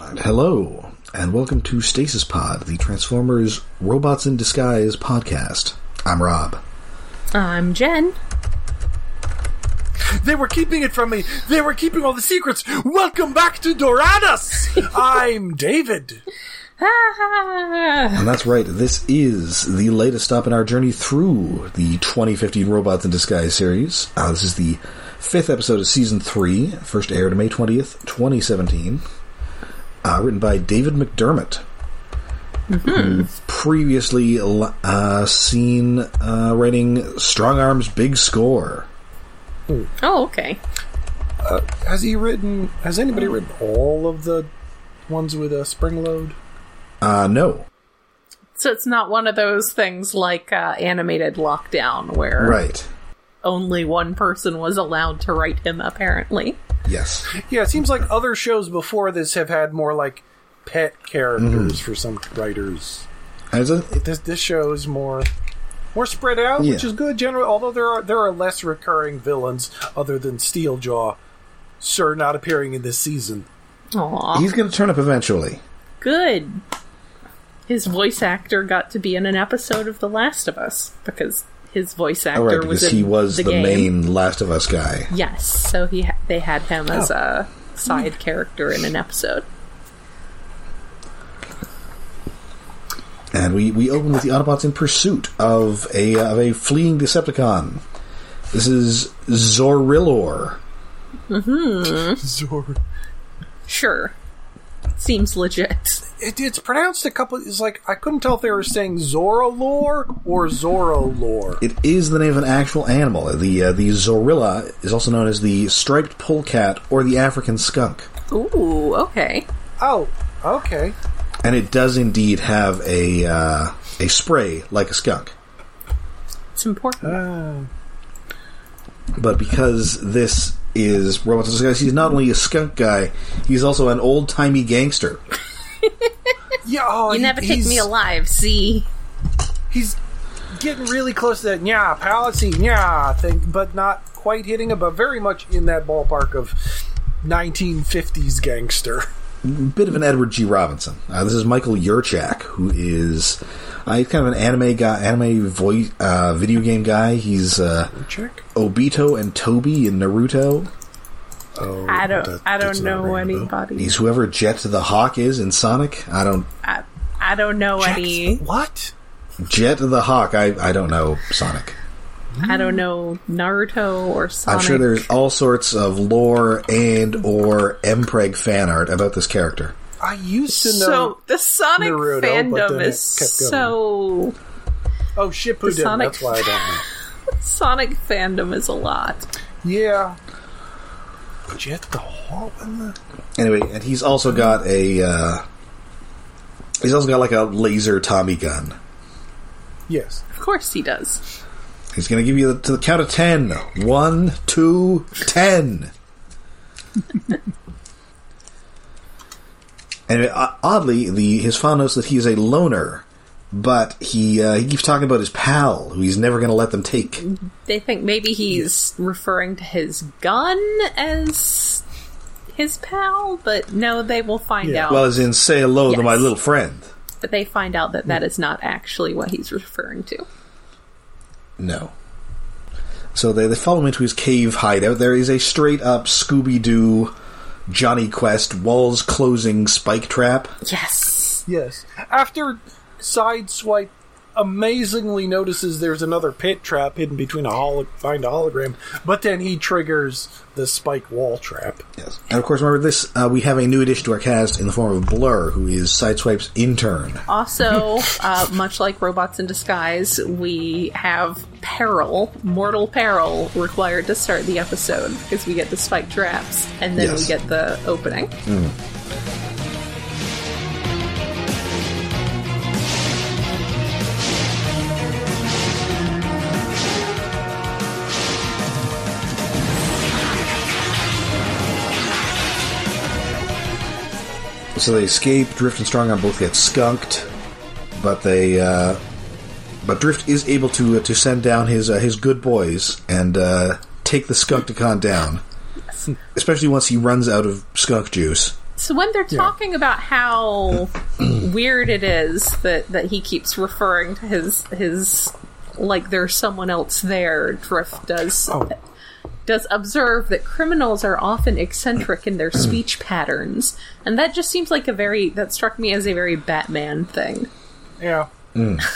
Hello, and welcome to Stasis Pod, the Transformers Robots in Disguise podcast. I'm Rob. I'm Jen. They were keeping it from me. They were keeping all the secrets. Welcome back to Doradus. I'm David. And that's right, this is the latest stop in our journey through the 2015 Robots in Disguise series. Uh, this is the fifth episode of season three, first aired May 20th, 2017. Uh, written by David McDermott. Who previously uh, seen uh, writing Strongarm's Big Score. Oh, okay. Has he written? Has anybody written all of the ones with a Springload? Uh, no. So it's not one of those things like uh, animated lockdown where Right. only one person was allowed to write him, apparently. Yes. Yeah, it seems like other shows before this have had more like pet characters mm-hmm. for some writers. As a, This this show is more more spread out, which is good. Generally, although there are there are less recurring villains other than Steeljaw, sir, not appearing in this season. Aw, he's going to turn up eventually. good. His voice actor got to be in an episode of The Last of Us because his voice actor Oh, right, was because he was the, the, game. main Last of Us guy. Yes, so he ha- they had him as Oh. a side character in an episode. And we, we open with the Autobots in pursuit of a of a fleeing Decepticon. This is Zorillor. Mm-hmm. Zor. Sure, seems legit. It, it's pronounced a couple. It's like I couldn't tell if they were saying Zorolore or Zorolore. It is the name of an actual animal. The uh, the Zorilla is also known as the striped polecat or the African skunk, Ooh, okay. Oh, okay. and it does indeed have a uh, a spray like a skunk. It's important. Uh, But because this is Robots in Disguise, he's not only a skunk guy, he's also an old timey gangster. yeah. Oh, you he- never take me alive, see? He's getting really close to that yeah palacy yeah thing, but not quite hitting it, but very much in that ballpark of 1950s gangster. bit of an Edward G. Robinson. Uh, this is Michael Yurchak, who is uh, he's kind of an anime guy, anime voice, uh, video game guy. He's uh, Obito and Tobi in Naruto. Oh, I don't. that- I don't know ringing a anybody. He's whoever Jet the Hawk is in Sonic. I don't I, I don't know any. What? Jet the Hawk. I I don't know Sonic. I don't know Naruto or Sonic. I'm sure there's all sorts of lore and or Mpreg fan art about this character. I used to know. So the Sonic Naruto, fandom is so oh, Shippuden. Sonic- That's why I don't know. Sonic fandom is a lot. Yeah. Jet the Hawk. Anyway, and he's also got a uh, he's also got like a laser Tommy gun. Yes. Of course he does. He's going to give you the, to the count of ten. One, two, ten. and uh, oddly, the his file notes that he is a loner, but he uh, he keeps talking about his pal, who he's never going to let them take. They think maybe he's referring to his gun as his pal, but no, they will find Yeah. out. Well, as in, say hello to my little friend. but they find out that that is not actually what he's referring to. No. So they, they follow him into his cave hideout. There is a straight up Scooby Doo Jonny Quest walls closing spike trap. Yes. Yes. After Sideswipe amazingly notices there's another pit trap hidden between a holo- find a hologram, but then he triggers the spike wall trap. Yes. And of course, remember this, uh, we have a new addition to our cast in the form of Blur, who is Sideswipe's intern. Also, uh, much like robots in disguise, we have peril, mortal peril, required to start the episode because we get the spike traps and then Yes. we get the opening. So they escape. Drift and Strongarm both get skunked, but they, uh, but Drift is able to uh, to send down his uh, his good boys and uh, take the Skunkticon down. Especially once he runs out of skunk juice. So when they're talking about how weird it is that, that he keeps referring to his his like there's someone else there, Drift does Oh. Does observe that criminals are often eccentric in their speech patterns, and that just seems like a very that struck me as a very Batman thing. Yeah. Hmm.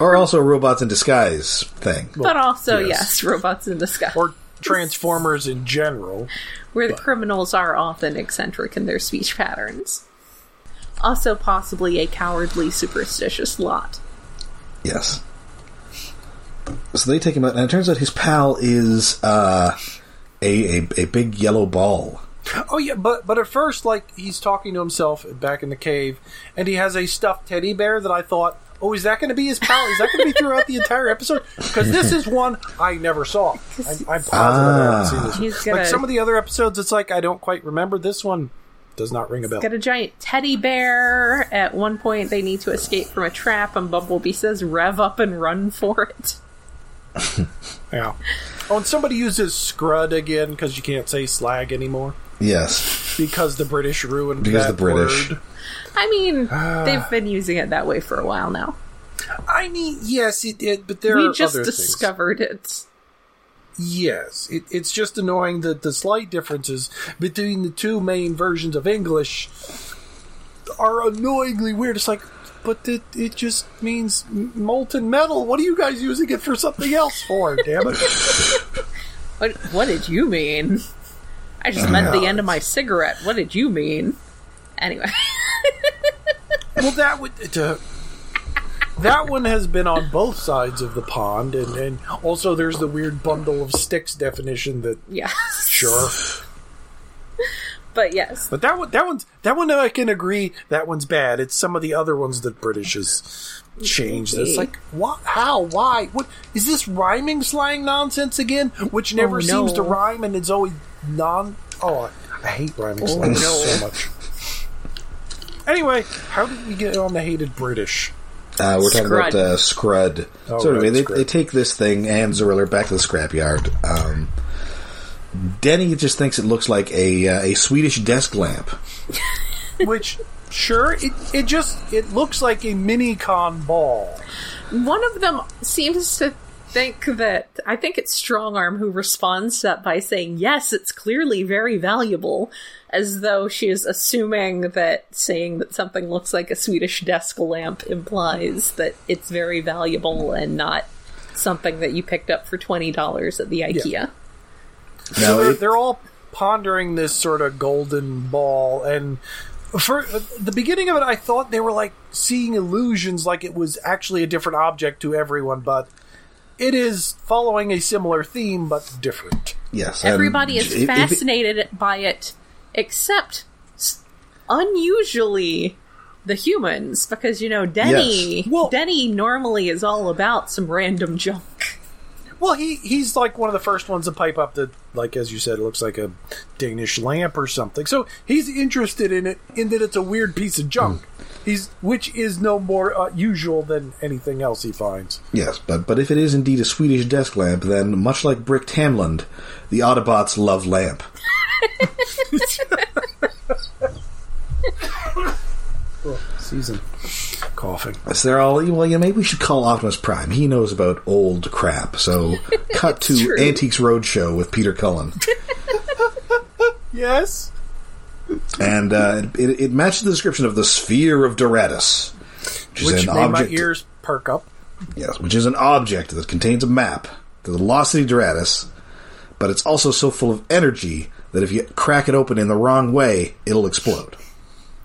Or also a robots in disguise thing. but also, yes. yes. robots in disguise, Or Transformers in general. where the criminals are often eccentric in their speech patterns. Also, possibly a cowardly, superstitious lot. Yes. So they take him out, and it turns out his pal is uh, a, a a big yellow ball. Oh yeah, but but at first, like he's talking to himself back in the cave, and he has a stuffed teddy bear that I thought, oh, is that going to be his pal? Is that going to be throughout the entire episode? Because this is one I never saw. I, I'm positive I haven't seen this. one. He's gonna- Like some of the other episodes, it's like I don't quite remember. This one does not ring a bell. Got a giant teddy bear. At one point, they need to escape from a trap, and Bumblebee says, "Rev up and run for it." Yeah. Oh, and somebody uses scrud again because you can't say slag anymore Yes, because the British ruined Because that the British. word. I mean, ah. they've been using it that way for a while now. I mean, yes, it did, but there we are just other things. discovered it. Yes, it, it's just annoying that the slight differences between the two main versions of English are annoyingly weird. It's like, but it, it just means molten metal. What are you guys using it for something else for? Damn it! What? What did you mean? I just meant the end of my cigarette. What did you mean? Anyway, well, that would uh, that one has been on both sides of the pond, and, and also there's the weird bundle of sticks definition that yeah, sure. But yes, But that one, that one's that one I can agree that one's bad. It's some of the other ones that British has changed. It's like what? How? Why? What is this rhyming slang nonsense again? Which never Oh, seems to rhyme and it's always non. Oh, I, I hate rhyming slang no. so much. Anyway, how did we get on the hated British? uh, we're talking about Scrud. uh, Scrud. Oh, so anyway, right, they, Scrud. they take this thing and Zorillor back to the scrapyard. Um, Denny just thinks it looks like a uh, a Swedish desk lamp. Which, sure, it it just it looks like a mini con ball. one of them seems to think that I think it's Strongarm who responds to that by saying, "Yes, it's clearly very valuable," as though she is assuming that saying that something looks like a Swedish desk lamp implies that it's very valuable and not something that you picked up for twenty dollars at the IKEA. Now, they're, it- they're all pondering this sort of golden ball and for uh, the beginning of it i thought they were like seeing illusions like it was actually a different object to everyone but it is following a similar theme but different yes, Everybody is if- if it- fascinated by it, except unusually the humans, because you know Denny. Yes. Well- Denny normally is all about some random junk. Well he he's like one of the first ones to pipe up that like as you said it looks like a danish lamp or something. So he's interested in it in that it's a weird piece of junk. He's which is no more uh, usual than anything else he finds. Yes, but but if it is indeed a Swedish desk lamp, then much like Brick Tamland, the Autobots love lamp. season coughing So they're all well. Yeah, maybe we should call Optimus Prime. He knows about old crap. So cut to true. Antiques Roadshow with Peter Cullen, yes and uh, it, it matches the description of the Sphere of Doradus, which is an made my object. ears perk up. Yes, which is an object that contains a map to the Lost City Doradus, but it's also so full of energy that if you crack it open in the wrong way, it'll explode.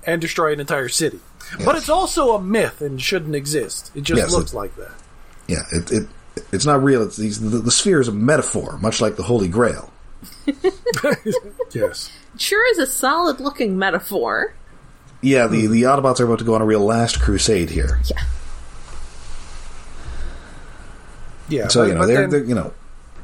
and destroy an entire city. But it's also a myth and shouldn't exist. It just Yes, looks it- like that. Yeah, it, it it's not real. It's these, the, the sphere is a metaphor, much like the Holy Grail. Yes. Sure is a solid looking metaphor. Yeah, the, the Autobots are about to go on a real last crusade here. Yeah. Yeah. So but- you know they're, then they're you know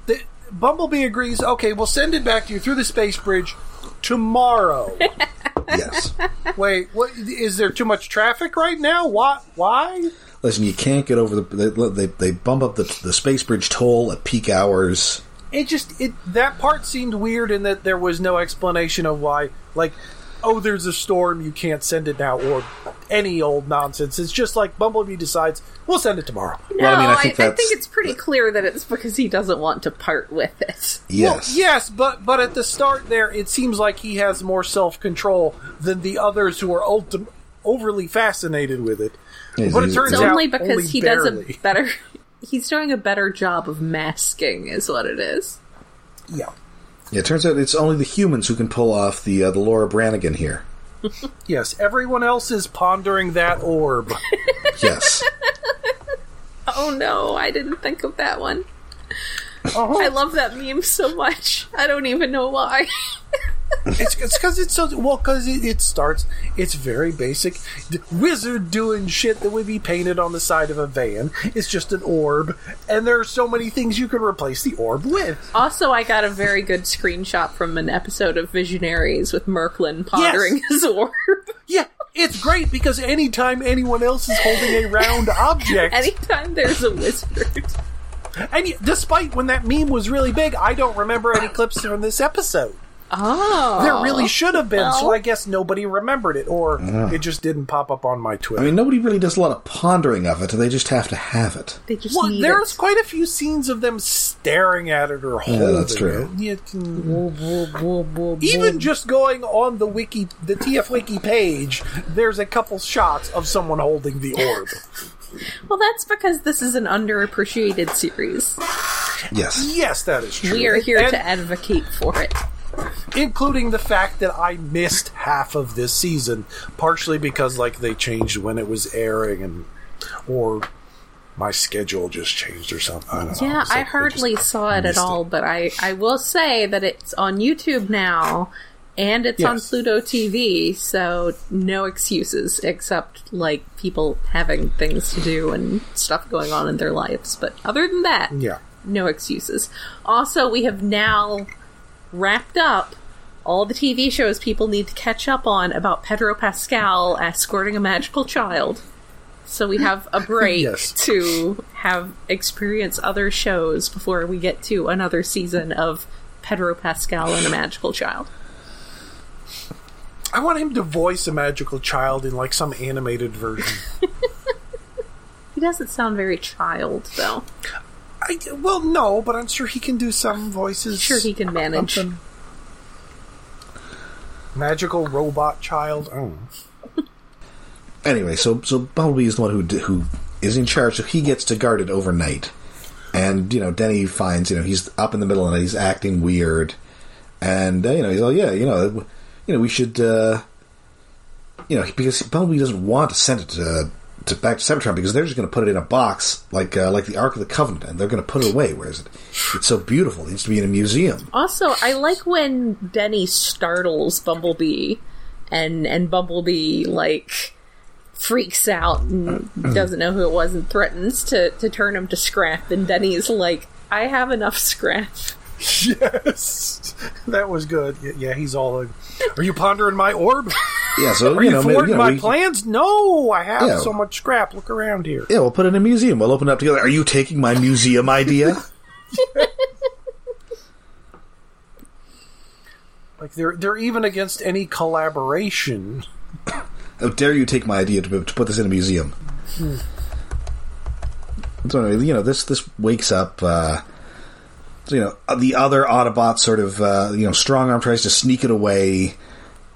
the- Bumblebee agrees. Okay, we'll send it back to you through the space bridge tomorrow. yes. Wait, what? Is there too much traffic right now? What? Why? Listen, you can't get over the they they, they bump up the the space bridge toll at peak hours. It just it that part seemed weird in that there was no explanation of why. Like oh, there's a storm, you can't send it now, or any old nonsense. It's just like Bumblebee decides, we'll send it tomorrow. No, Well, I mean, I I, think I that's- think it's pretty clear that it's because he doesn't want to part with it. Yes. Well, yes, but but at the start there, it seems like he has more self control than the others who are ultim- overly fascinated with it. But it he's- turns It's out only because only he barely. does a better. He's doing a better job of masking, is what it is. Yeah. Yeah, it turns out it's only the humans who can pull off the uh, the Laura Branigan here. Yes, everyone else is pondering that orb. Yes. Oh no, I didn't think of that one. Uh-huh. I love that meme so much. I don't even know why. It's it's because it's so well because it, it starts. It's very basic. The wizard doing shit that would be painted on the side of a van. It's just an orb, and there are so many things you can replace the orb with. Also, I got a very good screenshot from an episode of Visionaries with Merklynn pondering his orb. Yeah, it's great because anytime anyone else is holding a round object, Anytime there's a wizard. and y- despite when that meme was really big, I don't remember any clips from this episode. Oh. There really should have been, so. I guess nobody remembered it, or it just didn't pop up on my Twitter. I mean, nobody really does a lot of pondering of it. They just have to have it. They just Well, need there's it. quite a few scenes of them staring at it or holding that's true. it. You can- Even just going on the wiki, the TF wiki page, there's a couple shots of someone holding the orb. Well, that's because this is an underappreciated series. Yes. yes, that is true. We are here And to advocate for it. Including the fact that I missed half of this season, partially because like they changed when it was airing, and or my schedule just changed or something. I don't know. Yeah, It's I like hardly just saw it at all, but I, I will say that it's on YouTube now and it's on Pluto TV, so no excuses except like people having things to do and stuff going on in their lives. But other than that, Yeah. no excuses. Also, we have now wrapped up all the TV shows people need to catch up on about Pedro Pascal escorting a magical child. So we have a break Yes. to have experience other shows before we get to another season of Pedro Pascal and a magical child. I want him to voice a magical child in like some animated version. He doesn't sound very child though. I, well, no, but I'm sure he can do some voices. Sure he can manage. Something. Magical robot child. Oh. Anyway, so so Bumblebee is the one who who is in charge, so he gets to guard it overnight. And you know, Denny finds you know he's up in the middle the he's acting weird, and uh, you know he's like, yeah, you know, you know, we should, uh, you know, because Bumblebee doesn't want to send it to. To back to Cybertron because they're just going to put it in a box like uh, like the Ark of the Covenant and they're going to put it away. Whereas it, it's so beautiful, it needs to be in a museum. Also, I like when Denny startles Bumblebee and and Bumblebee like freaks out and doesn't know who it was and threatens to, to turn him to scrap and Denny's like, I have enough scrap. Yes, that was good. Yeah, he's all. Like, Are you pondering my orb? Yeah, so Are you know, thwarting you know, my we- plans? No, I have Yeah. so much scrap. Look around here. Yeah, we'll put it in a museum. We'll open it up together. Are you taking my museum idea? Like they're they're even against any collaboration. How dare you take my idea to, to put this in a museum? So anyway, you know, this this wakes up. Uh, so, you know, the other Autobot sort of uh, you know Strongarm tries to sneak it away,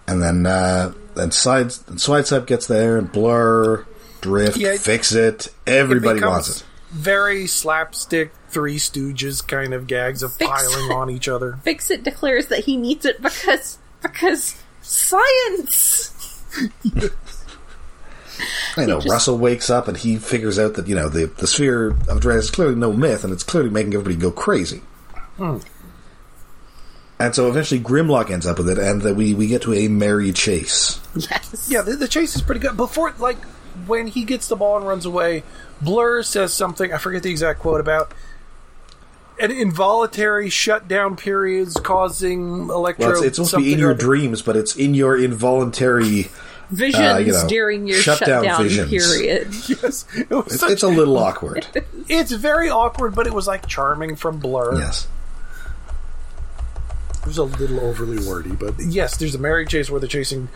and then uh, then side sidestep gets there and blur, drift, Yeah, it- fix it. Everybody becomes wants it. Very slapstick, Three Stooges kind of gags of Fix- piling on each other. Fixit declares that he needs it because because science. I know just- Russell wakes up and he figures out that you know the the sphere of dread is clearly no myth, and it's clearly making everybody go crazy. And so eventually Grimlock ends up with it, and that we we get to a merry chase. Yes. Yeah, the, the chase is pretty good. Before, like, when he gets the ball and runs away, Blur says something, I forget the exact quote, about an involuntary shutdown periods causing electro. Well, it's, it's supposed to be in your other. dreams, but it's in your involuntary. Visions uh, you know, during your shutdown shutdown, period. Yes, it was It's, such- it's a little awkward. it's very awkward, but it was like charming from Blur. yes. It was a little overly wordy, but yes, there's a merry chase where they're chasing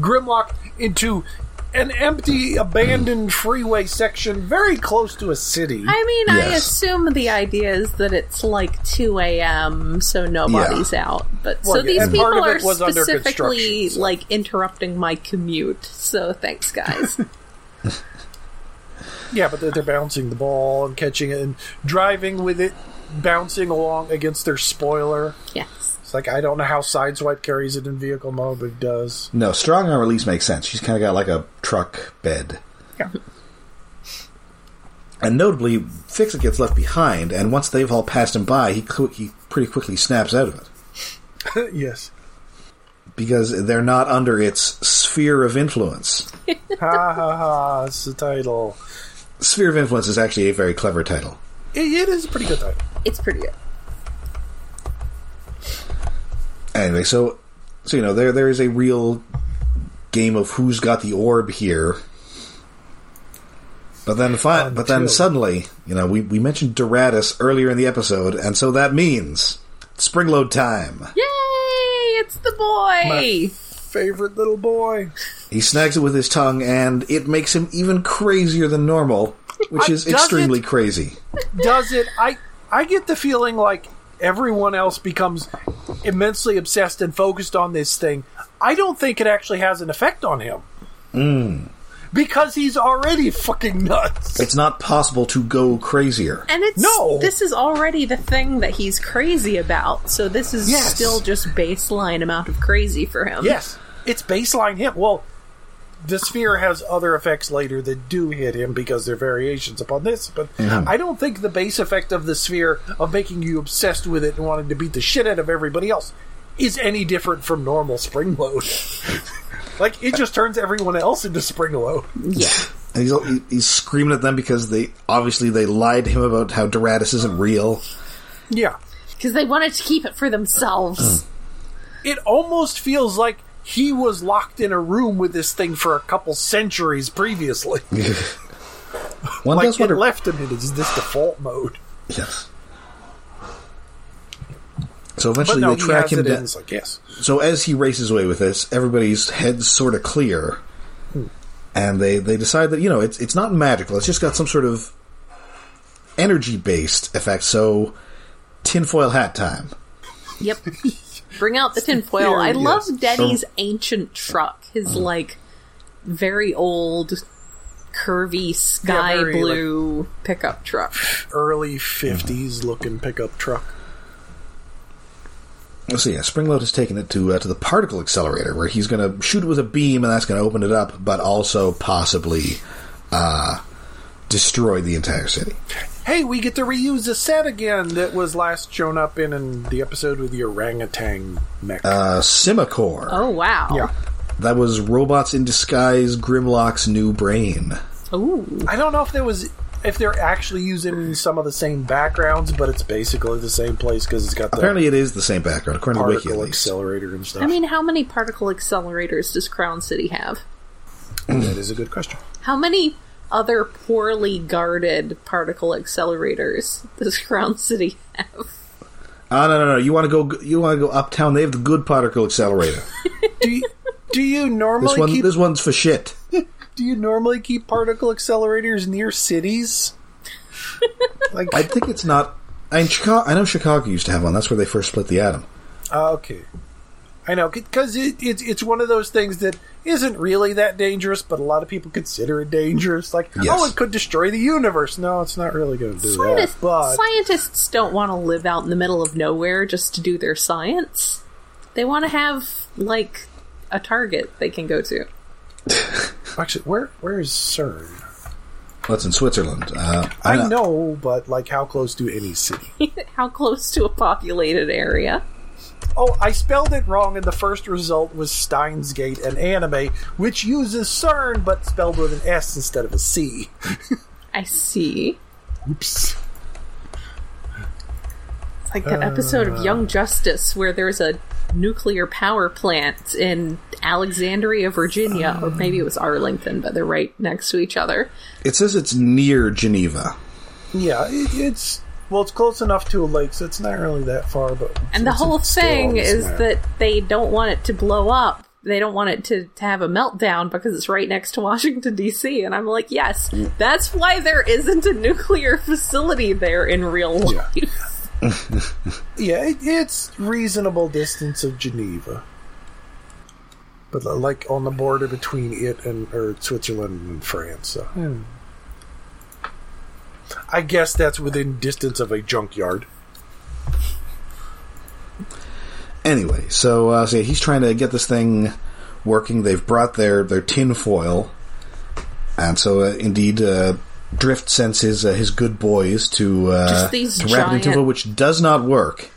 Grimlock into an empty, abandoned freeway section very close to a city. I mean, I assume the idea is that it's like 2 a.m., so nobody's out. But so Well, these and people are was specifically so- like interrupting my commute. So thanks, guys. Yeah, but they're, they're bouncing the ball and catching it and driving with it, bouncing along against their spoiler. yes. It's like I don't know how Sideswipe carries it in vehicle mode, but it does. No, Strongarm release makes sense. She's kind of got like a truck bed. Yeah. And notably, Fixit gets left behind, and once they've all passed him by, he, qu- he pretty quickly snaps out of it. yes. Because they're not under its sphere of influence. ha ha ha! It's the title. Sphere of influence is actually a very clever title. It, it is a pretty good title. It's pretty good. Anyway, so so you know there there is a real game of who's got the orb here. But then, fi- but then Until- suddenly, you know, we, we mentioned Doradus earlier in the episode, and so that means springload time. Yay! It's the boy! My- Favorite little boy. He snags it with his tongue, and it makes him even crazier than normal, which is extremely it? crazy. Does it? I I get the feeling like everyone else becomes immensely obsessed and focused on this thing. I don't think it actually has an effect on him. Hmm. Because he's already fucking nuts. It's not possible to go crazier. And it's No. this is already the thing that he's crazy about. So this is Yes. still just baseline amount of crazy for him. Yes, it's baseline him. Well, the sphere has other effects later that do hit him because they're variations upon this, but I don't think the base effect of the sphere of making you obsessed with it and wanting to beat the shit out of everybody else is any different from normal Springload. like it just turns everyone else into Springload. Yeah. And he's, he's screaming at them because they obviously they lied to him about how Doradus isn't real. Yeah. Because they wanted to keep it for themselves. Uh. It almost feels like he was locked in a room with this thing for a couple centuries previously. One like does it left him in his this default mode. Yes. So eventually no, they track him down. Like, yes. So as he races away with this, everybody's heads sort of clear, hmm. and they they decide that you know it's it's not magical. It's just got some sort of energy based effect. So tinfoil hat time. Yep. Bring out the tinfoil. I Yes. love Denny's ancient truck. His like very old, curvy sky very, blue pickup truck. early 50s looking pickup truck. So yeah, Springload has taken it to uh, to the particle accelerator, where he's going to shoot it with a beam, and that's going to open it up, but also possibly uh, destroy the entire city. Hey, we get to reuse a set again that was last shown up in, in the episode with the orangutan mech. Uh, Simacore. Oh wow. yeah. That was Robots in Disguise, Grimlock's new brain. Ooh. I don't know if there was if they're actually using some of the same backgrounds, but it's basically the same place because it's got the Apparently, it is the same background, according to Wiki at particle accelerator and stuff. I mean, how many particle accelerators does Crown City have? that is a good question. How many other poorly guarded particle accelerators does Crown City have? Oh no no no! You want to go? You want to go uptown? They have the good particle accelerator. Do you, do you This normally one, keep this one's for shit. do you normally keep particle accelerators near cities? like I think it's not. I, Chicago, I know Chicago used to have one. That's where they first split the atom. Ah, okay. I know, because it, it, it's one of those things that isn't really that dangerous, but a lot of people consider it dangerous. Like, Yes. oh, it could destroy the universe. No, it's not really going to do Scientists, that. But scientists don't want to live out in the middle of nowhere just to do their science. They want to have like a target they can go to. actually, where where is CERN? What's in Switzerland? Uh, I not- know, but like, how close to any city? How close to a populated area? Oh, I spelled it wrong, and the first result was Steins Gate, an anime which uses CERN but spelled with an S instead of a C. I see. Oops. It's like that episode of Young uh. Justice where there's a nuclear power plant in Alexandria, Virginia, or maybe it was Arlington, but they're right next to each other. It says it's near Geneva. Yeah, it, it's Well, it's close enough to a lake, so it's not really that far. But And the it's- whole thing is snap. that they don't want it to blow up. They don't want it to, to have a meltdown because it's right next to Washington, D.C. And I'm like, yes, that's why there isn't a nuclear facility there in real life. yeah, it, it's reasonable distance of Geneva, but uh, like on the border between it and or Switzerland and France. So. hmm. I guess that's within distance of a junkyard. Anyway, so, uh, so yeah, he's trying to get this thing working. They've brought their, their tin foil. And so, uh, indeed, uh, Drift sends his, uh, his good boys to, uh, Just these to wrap it in giant- which does not work.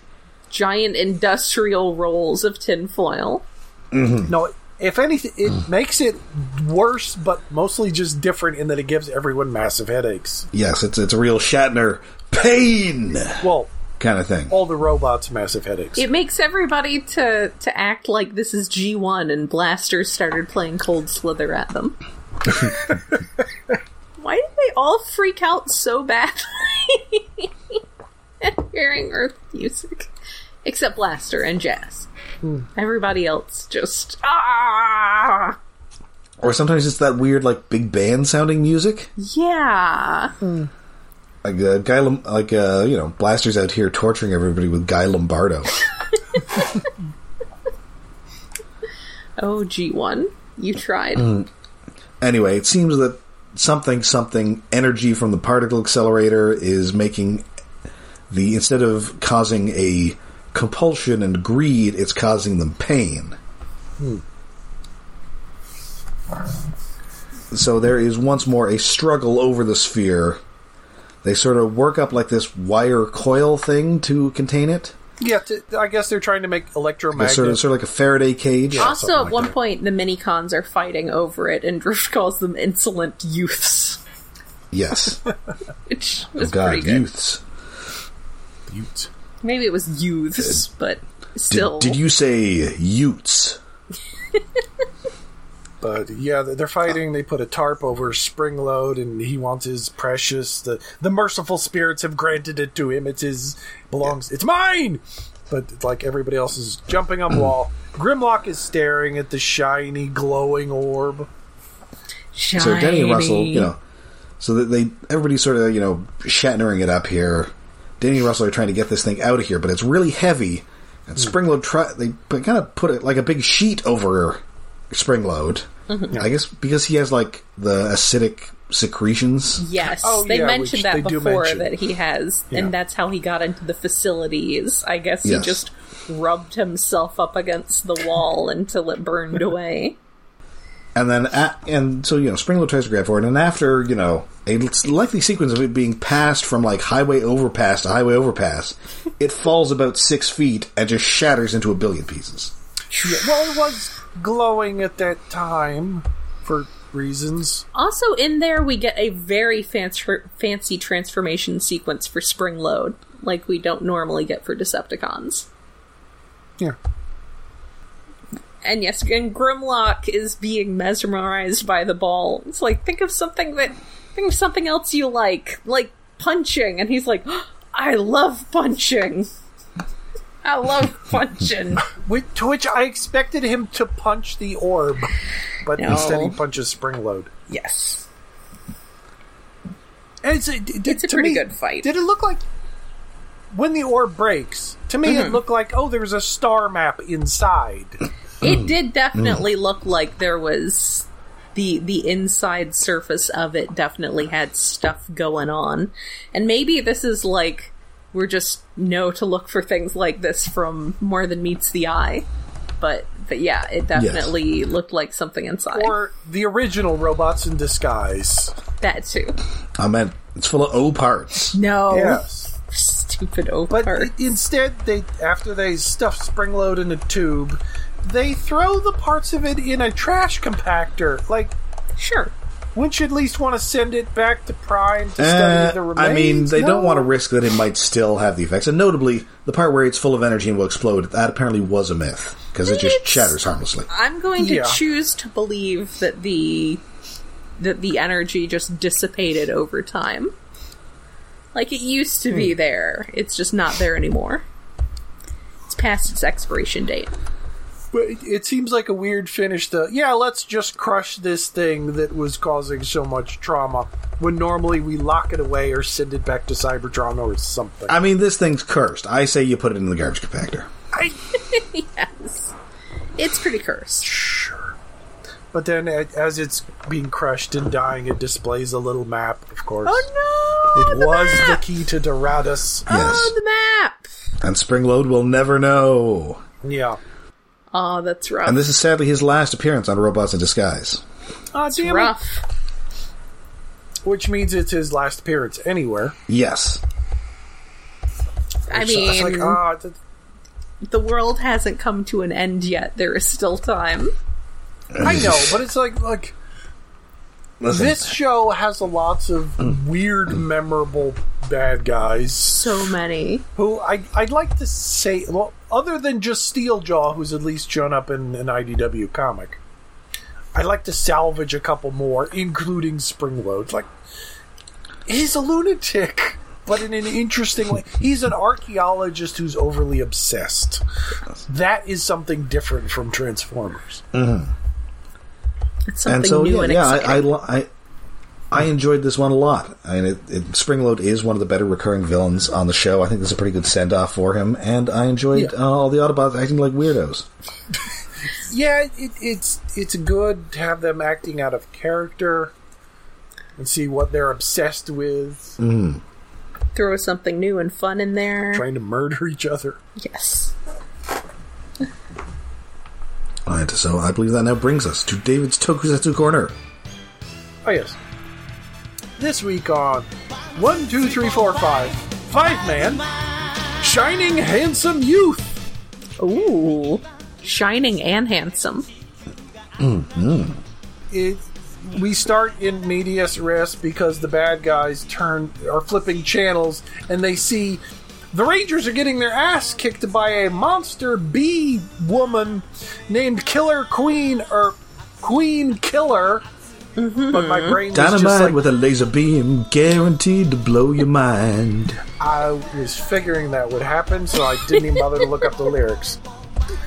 Giant industrial rolls of tinfoil. No, if anything, it mm. makes it worse, but mostly just different in that it gives everyone massive headaches. Yes, it's, it's a real Shatner pain Well, kind of thing. all the robots massive headaches. It makes everybody to, to act like this is G1 and blasters started playing Cold Slither at them. Why did they all freak out so badly at hearing Earth music? Except Blaster and Jazz. Everybody else just ah Or sometimes it's that weird, like, big band sounding music. yeah. Like, uh, Guy, like, uh, you know, Blaster's out here torturing everybody with Guy Lombardo. Oh G1, you tried. Anyway, it seems that something something energy from the particle accelerator is making the instead of causing a compulsion and greed, it's causing them pain. Hmm. So there is once more a struggle over the sphere. They sort of work up like this wire coil thing to contain it. yeah, t- I guess they're trying to make It's electromagnet. sort of, sort of like a Faraday cage. also, at like one that. point, the mini cons are fighting over it, and Drift calls them insolent youths, Yes. which oh was God, pretty good. youths. Ute. Maybe it was youths, uh, but still. did you say Utes? But yeah, they're they're fighting. They put a tarp over Springload, and he wants his precious. The the merciful spirits have granted it to him. It's his belongs. It's mine. But like everybody else is jumping on the wall. Grimlock is staring at the shiny, glowing orb. Shiny. So Denny and Russell, you know, so that they everybody's sort of you know shattering it up here. Denny and Russell are trying to get this thing out of here, but it's really heavy. And hmm. Springload try they kind of put it like a big sheet over Springload. Mm-hmm. I guess because he has like the acidic secretions. Yes, Oh, they yeah, mentioned that they before mention. that he has, Yeah. and that's how he got into the facilities. I guess he just rubbed himself up against the wall until it burned away. And then, a and so you know, Springload tries to grab for it, and after you know a likely sequence of it being passed from like highway overpass to highway overpass, it falls about six feet and just shatters into a billion pieces. Yeah, well, it was glowing at that time for reasons. Also, in there, we get a very fancy, fancy transformation sequence for Springload, like we don't normally get for Decepticons. Yeah. And yes, and Grimlock is being mesmerized by the ball. It's like think of something that think of something else you like, like punching, and he's like, I love punching. I love punching. Which, to which I expected him to punch the orb, but No. instead he punches Springload. yes. And it's a, d- It's a pretty me, good fight. Did it look like when the orb breaks? To me, Mm-hmm. it looked like oh, there's a star map inside. It mm. did mm. definitely look like there was the the inside surface of it definitely had stuff going on. And maybe this is like we're just know to look for things like this from more than meets the eye. But but yeah, it definitely looked like something inside. or the original robots in disguise. that too. I meant it's full of O parts. No. Yes. Stupid O But parts. i- instead, they after they stuff Springload in a tube, they throw the parts of it in a trash compactor. Like, Sure. wouldn't you at least want to send it back to Prime to study the Uh, remains? I mean, they No. don't want to risk that it might still have the effects. And notably, the part where it's full of energy and will explode, that apparently was a myth. Because it just shatters harmlessly. I'm going to Yeah. choose to believe that the that the energy just dissipated over time. Like it used to be there. It's just not there anymore. It's past its expiration date. But it, it seems like a weird finish to, yeah, let's just crush this thing that was causing so much trauma when normally we lock it away or send it back to Cybertron or something. I mean, this thing's cursed. I say you put it in the garbage compactor. I, yes. It's pretty cursed. sure. But then a- as it's being crushed and dying, it displays a little map, of course. Oh no! It the was map! the key to Doradus. Oh, yes. Oh, the map! And Springload will never know. Yeah. Oh, that's rough. And this is sadly his last appearance on Robots in Disguise. Ah, it's damn it. rough. Which means it's his last appearance anywhere. Yes. I So mean, it's like, ah, th- the world hasn't come to an end yet. There is still time. I know, but it's like, like Listen, this show has a lots of weird, memorable bad guys So many. who I I'd like to say, well, other than just Steeljaw, who's at least shown up in an IDW comic. I'd like to salvage a couple more, including Springload. Like, he's a lunatic, but in an interesting way. He's an archaeologist who's overly obsessed. That is something different from Transformers. Mm-hmm. It's something and so new yeah, and yeah I, I, exciting. I I enjoyed this one a lot. I mean, it, it, Springload is one of the better recurring villains on the show. I think this is a pretty good send off for him, and I enjoyed Yeah. uh, all the Autobots acting like weirdos. Yeah, it, it's it's good to have them acting out of character and see what they're obsessed with, Throw something new and fun in there. trying to murder each other. Yes. Alright, so I believe that now brings us to David's Tokusatsu Corner. Oh yes. This week on one, two, three, four, five, five man, shining handsome youth. Ooh. Shining and handsome. Mm-hmm. It, we start in medias res because the bad guys turn are flipping channels and they see the Rangers are getting their ass kicked by a monster bee woman named Killer Queen or Queen Killer. But my brain Dynamite just like with a laser beam, guaranteed to blow your mind. I was figuring that would happen, so I didn't even bother to look up the lyrics.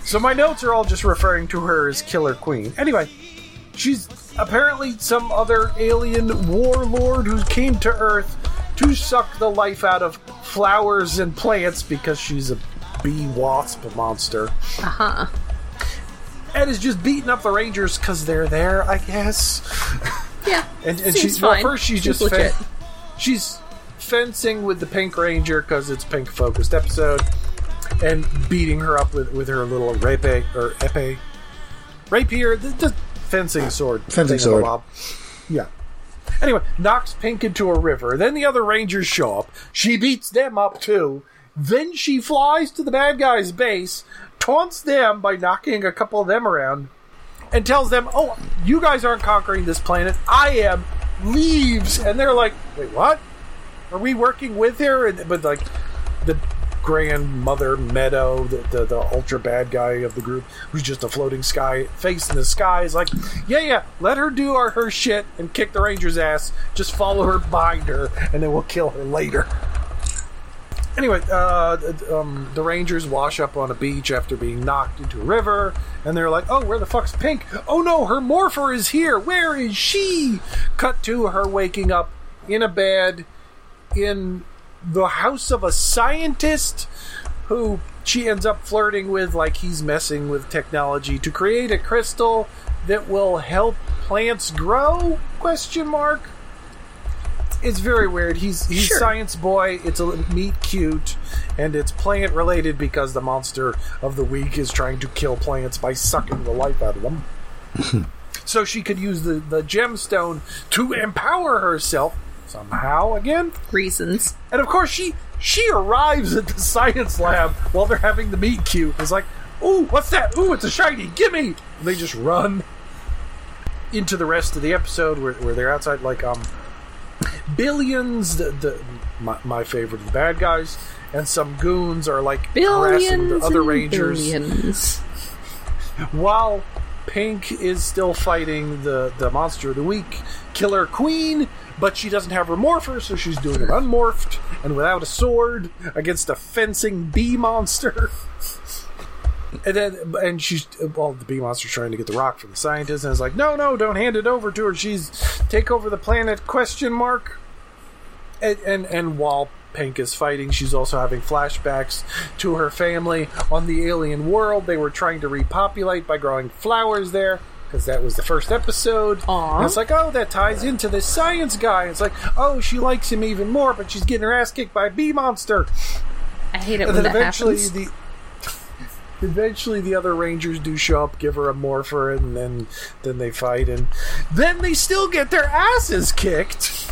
So my notes are all just referring to her as Killer Queen. Anyway, she's apparently some other alien warlord who came to Earth to suck the life out of flowers and plants because she's a bee wasp monster. Uh huh. And is just beating up the Rangers because they're there, I guess. Yeah. And, and Seems she's well, first she's Seems just legit. fen- she's fencing with the Pink Ranger because it's pink focused episode, and beating her up with, with her little rape or epee rapier, the, the fencing sword, Fencing thing of the sword. lob. Yeah. Anyway, knocks Pink into a river. Then the other Rangers show up. She beats them up too. Then she flies to the bad guy's base, taunts them by knocking a couple of them around, and tells them, "Oh, you guys aren't conquering this planet. I am." Leaves, and they're like, "Wait, what? Are we working with her?" And, but like the grandmother Meadow, the, the the ultra bad guy of the group, who's just a floating sky face in the sky, is like, "Yeah, yeah, let her do our her shit and kick the Ranger's ass. Just follow her bind her, and then we'll kill her later." Anyway, uh, um, the Rangers wash up on a beach after being knocked into a river, and they're like, "Oh, where the fuck's Pink? Oh no, her morpher is here. Where is she?" Cut to her waking up in a bed in the house of a scientist who she ends up flirting with, like he's messing with technology to create a crystal that will help plants grow? Question mark. It's very weird. He's he's Sure. science boy. It's a meet cute, and it's plant related because the monster of the week is trying to kill plants by sucking the life out of them. so she could use the the gemstone to empower herself somehow again. Reasons. And of course, she she arrives at the science lab while they're having the meet cute. It's like, ooh, what's that? Ooh, it's a shiny. Gimme! And they just run into the rest of the episode where, where they're outside like um billions the, the my, my favorite of the bad guys and some goons are like harassing the other rangers billions. while Pink is still fighting the, the monster of the week, Killer Queen, but she doesn't have her morpher, so she's doing it unmorphed and without a sword against a fencing bee monster. And then, and she's well, the bee monster's trying to get the rock from the scientist, and it's like, no, no, don't hand it over to her. She's take over the planet? Question mark. And and, and while Pink is fighting, she's also having flashbacks to her family on the alien world. They were trying to repopulate by growing flowers there. Because that was the first episode. And it's like, oh, that ties into this science guy. It's like, oh, she likes him even more, but she's getting her ass kicked by a bee monster. I hate it And when then that eventually happens. the eventually the other rangers do show up, give her a morpher, and then then they fight, and then they still get their asses kicked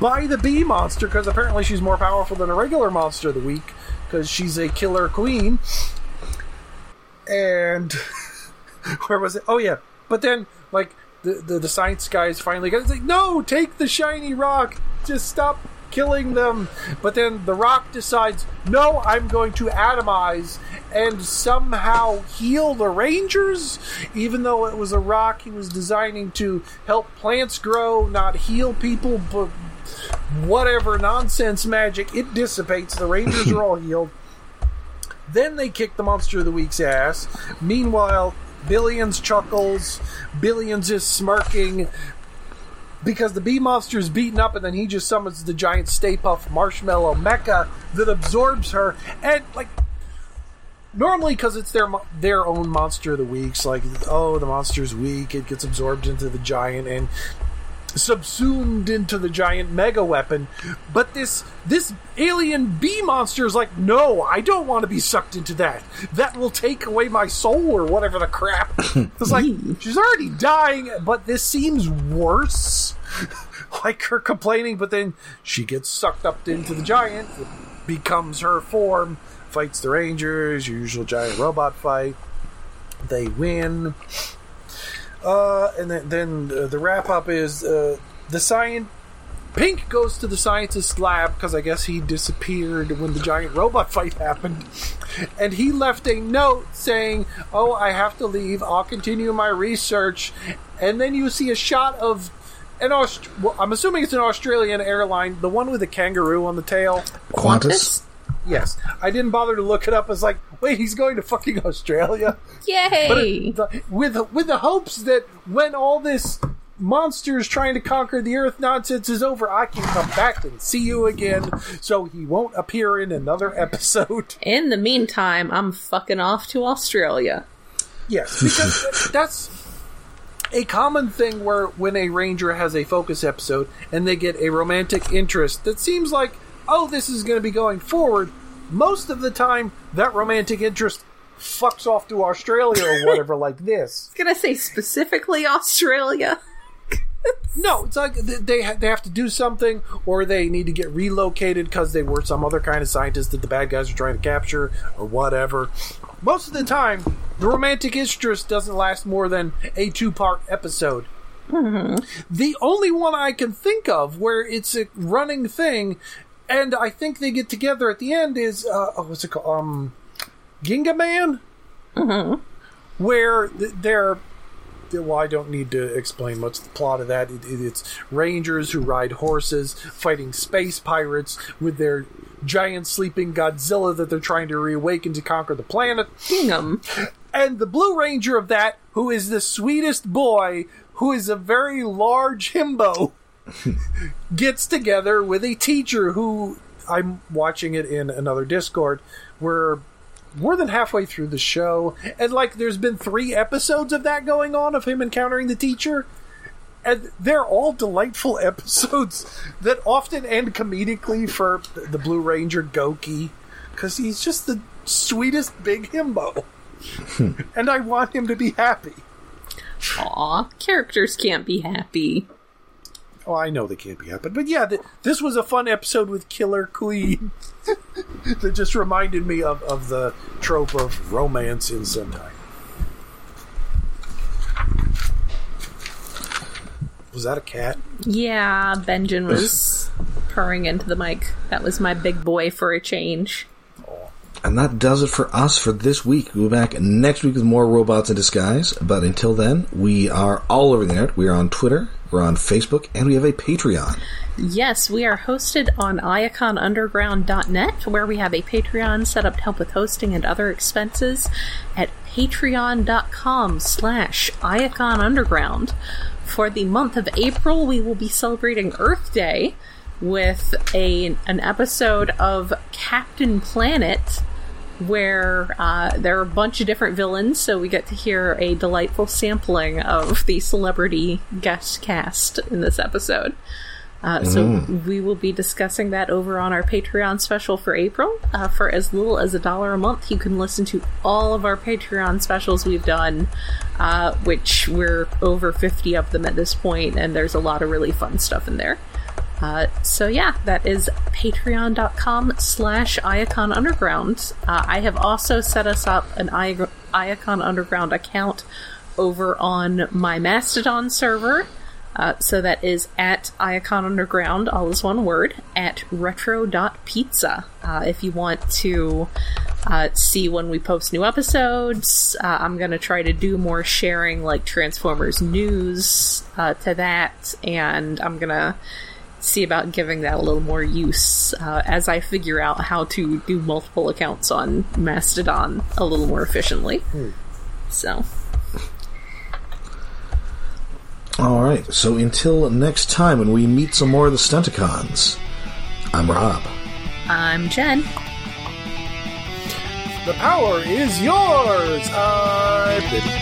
by the bee monster because apparently she's more powerful than a regular monster of the week because she's a killer queen. And where was it? Oh yeah, but then like the the, the science guys finally got like no, take the shiny rock, just stop killing them. But then the rock decides no, I'm going to atomize and somehow heal the rangers, even though it was a rock he was designing to help plants grow, not heal people, but whatever nonsense magic, it dissipates. The Rangers are all healed. Then they kick the Monster of the Week's ass. Meanwhile, Billions chuckles. Billions is smirking because the bee monster is beaten up, and then he just summons the giant Stay Puft Marshmallow Mecha that absorbs her. And like normally, because it's their their own Monster of the Weeks, like oh the monster's weak, it gets absorbed into the giant and subsumed into the giant mega weapon. But this this alien bee monster is like no i don't want to be sucked into that. That will take away my soul or whatever the crap. It's like she's already dying but this seems worse. Like her complaining but then she gets sucked up into the giant it becomes her form fights the rangers your usual giant robot fight they win uh, and then, then uh, the wrap up is uh, the science. Pink goes to the scientist's lab because I guess he disappeared when the giant robot fight happened. And he left a note saying, Oh, I have to leave. I'll continue my research. And then you see a shot of an Aust- well, I'm assuming it's an Australian airline, the one with the kangaroo on the tail. Qantas? Yes. I didn't bother to look it up. I was like, wait, he's going to fucking Australia? Yay! But the, with with the hopes that when all this monsters trying to conquer the earth nonsense is over, I can come back and see you again, so he won't appear in another episode. In the meantime, I'm fucking off to Australia. Yes, because that's a common thing where when a ranger has a focus episode and they get a romantic interest that seems like, oh, this is going to be going forward. Most of the time, that romantic interest fucks off to Australia or whatever, like this. I was gonna say specifically Australia. No, it's like they ha- they have to do something, or they need to get relocated because they were some other kind of scientist that the bad guys are trying to capture, or whatever. Most of the time, the romantic interest doesn't last more than a two part episode. Mm-hmm. The only one I can think of where it's a running thing, and I think they get together at the end is uh, oh, what's it called? Um, Ginga Man, where th- they're well, I don't need to explain much the plot of that. It, it, it's rangers who ride horses fighting space pirates with their giant sleeping Godzilla that they're trying to reawaken to conquer the planet. And the Blue Ranger of that, who is the sweetest boy, who is a very large himbo, gets together with a teacher who I'm watching it in another Discord. We're more than halfway through the show, and like there's been three episodes of that going on of him encountering the teacher. And they're all delightful episodes that often end comedically for the Blue Ranger Goki, because he's just the sweetest big himbo. and I want him to be happy. Aw, characters can't be happy. Oh, I know they can't be happy, but yeah, th- this was a fun episode with Killer Queen. that just reminded me of, of the trope of romance in Sentai. Was that a cat? Yeah, Benjamin was purring into the mic. That was my big boy for a change. And that does it for us for this week. We'll be back next week with more robots in disguise. But until then, we are all over the internet. We are on Twitter, we're on Facebook, and we have a Patreon. Yes, we are hosted on iaconunderground.net, where we have a Patreon set up to help with hosting and other expenses at patreon.com slash iaconunderground. For the month of April, we will be celebrating Earth Day with a an episode of Captain Planet where uh, there are a bunch of different villains, so we get to hear a delightful sampling of the celebrity guest cast in this episode. Uh, so we will be discussing that over on our Patreon special for April. Uh, for as little as a dollar a month, you can listen to all of our Patreon specials we've done, uh, which we're over 50 of them at this point, and there's a lot of really fun stuff in there. Uh, so yeah, that is patreon.com slash Iacon Underground. Uh, I have also set us up an I- Iacon Underground account over on my Mastodon server. Uh, so that is at Iacon Underground, all is one word, at retro.pizza. Uh, if you want to uh, see when we post new episodes, uh, I'm going to try to do more sharing like Transformers news uh, to that, and I'm going to see about giving that a little more use uh, as I figure out how to do multiple accounts on Mastodon a little more efficiently. So. All right, so until next time when we meet some more of the Stunticons, I'm Rob. I'm Jen. The power is yours. I've been